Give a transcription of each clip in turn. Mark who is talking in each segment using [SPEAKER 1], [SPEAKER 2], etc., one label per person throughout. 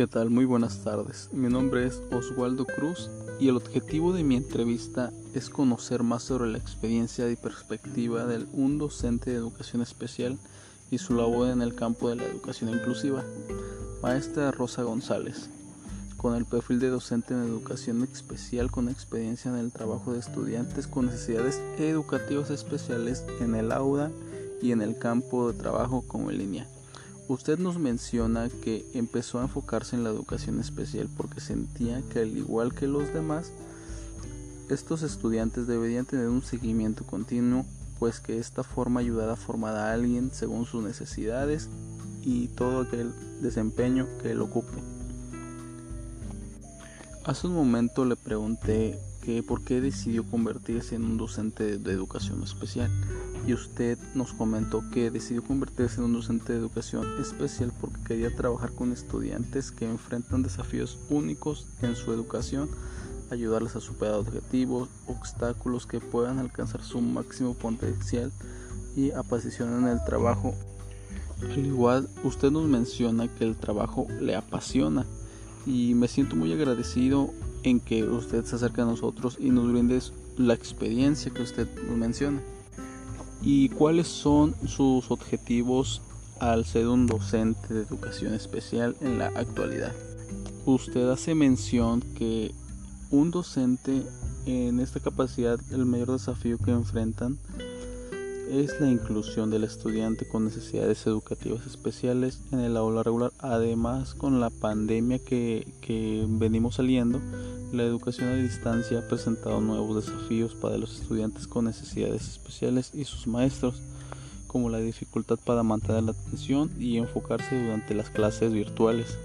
[SPEAKER 1] ¿Qué tal? Muy buenas tardes. Mi nombre es Oswaldo Cruz y el objetivo de mi entrevista es conocer más sobre la experiencia y perspectiva de un docente de educación especial y su labor en el campo de la educación inclusiva, maestra Rosa González, con el perfil de docente en educación especial con experiencia en el trabajo de estudiantes con necesidades educativas especiales en el aula y en el campo de trabajo como en línea. Usted nos menciona que empezó a enfocarse en la educación especial porque sentía que al igual que los demás, estos estudiantes deberían tener un seguimiento continuo, pues que esta forma ayudara a formar a alguien según sus necesidades y todo aquel desempeño que él ocupe. Hace un momento le pregunté que por qué decidió convertirse en un docente de educación especial y usted nos comentó que decidió convertirse en un docente de educación especial porque quería trabajar con estudiantes que enfrentan desafíos únicos en su educación, ayudarles a superar objetivos, obstáculos que puedan alcanzar su máximo potencial y apasionan el trabajo. Al igual, usted nos menciona que el trabajo le apasiona y me siento muy agradecido en que usted se acerque a nosotros y nos brinde la experiencia que usted nos menciona. ¿Y cuáles son sus objetivos al ser un docente de educación especial en la actualidad? Usted hace mención que un docente en esta capacidad, el mayor desafío que enfrentan es la inclusión del estudiante con necesidades educativas especiales en el aula regular. Además, con la pandemia que, que, venimos saliendo, la educación a distancia ha presentado nuevos desafíos para los estudiantes con necesidades especiales y sus maestros, como la dificultad para mantener la atención y enfocarse durante las clases virtuales,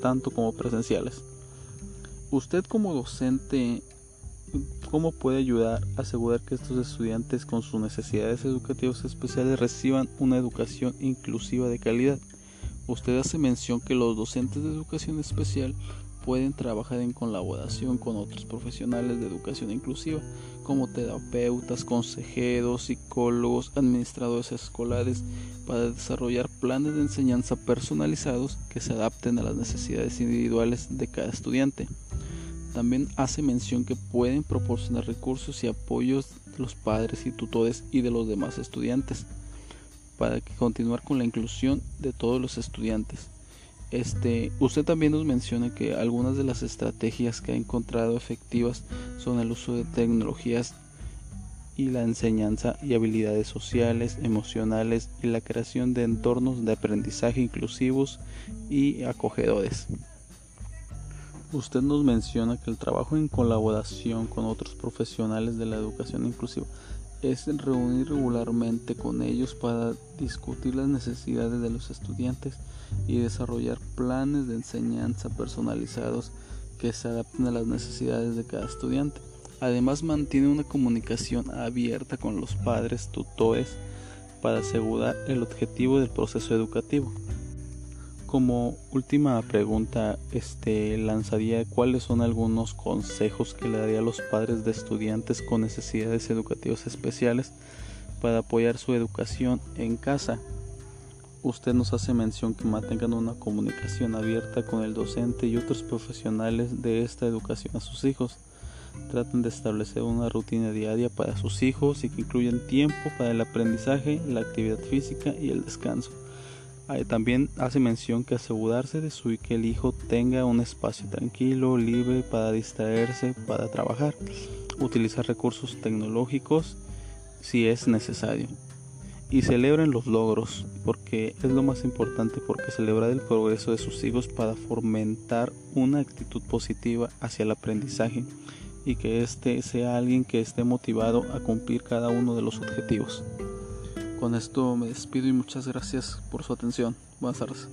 [SPEAKER 1] tanto como presenciales. Usted como docente cómo puede ayudar a asegurar que estos estudiantes con sus necesidades educativas especiales reciban una educación inclusiva de calidad. Usted hace mención que los docentes de educación especial pueden trabajar en colaboración con otros profesionales de educación inclusiva, como terapeutas, consejeros, psicólogos, administradores escolares, para desarrollar planes de enseñanza personalizados que se adapten a las necesidades individuales de cada estudiante. También hace mención que pueden proporcionar recursos y apoyos de los padres y tutores y de los demás estudiantes para continuar con la inclusión de todos los estudiantes. Este, usted también nos menciona que algunas de las estrategias que ha encontrado efectivas son el uso de tecnologías y la enseñanza y habilidades sociales, emocionales y la creación de entornos de aprendizaje inclusivos y acogedores. Usted nos menciona que el trabajo en colaboración con otros profesionales de la educación inclusiva es reunir regularmente con ellos para discutir las necesidades de los estudiantes y desarrollar planes de enseñanza personalizados que se adapten a las necesidades de cada estudiante. Además mantiene una comunicación abierta con los padres, tutores, para asegurar el objetivo del proceso educativo. Como última pregunta, este lanzaría cuáles son algunos consejos que le daría a los padres de estudiantes con necesidades educativas especiales para apoyar su educación en casa. Usted nos hace mención que mantengan una comunicación abierta con el docente y otros profesionales de esta educación a sus hijos. Traten de establecer una rutina diaria para sus hijos y que incluyan tiempo para el aprendizaje, la actividad física y el descanso. También hace mención que asegurarse de su que el hijo tenga un espacio tranquilo, libre para distraerse, para trabajar, utilizar recursos tecnológicos si es necesario. Y celebren los logros, porque es lo más importante, porque celebrar el progreso de sus hijos para fomentar una actitud positiva hacia el aprendizaje y que éste sea alguien que esté motivado a cumplir cada uno de los objetivos. Con esto me despido y muchas gracias por su atención. Buenas tardes.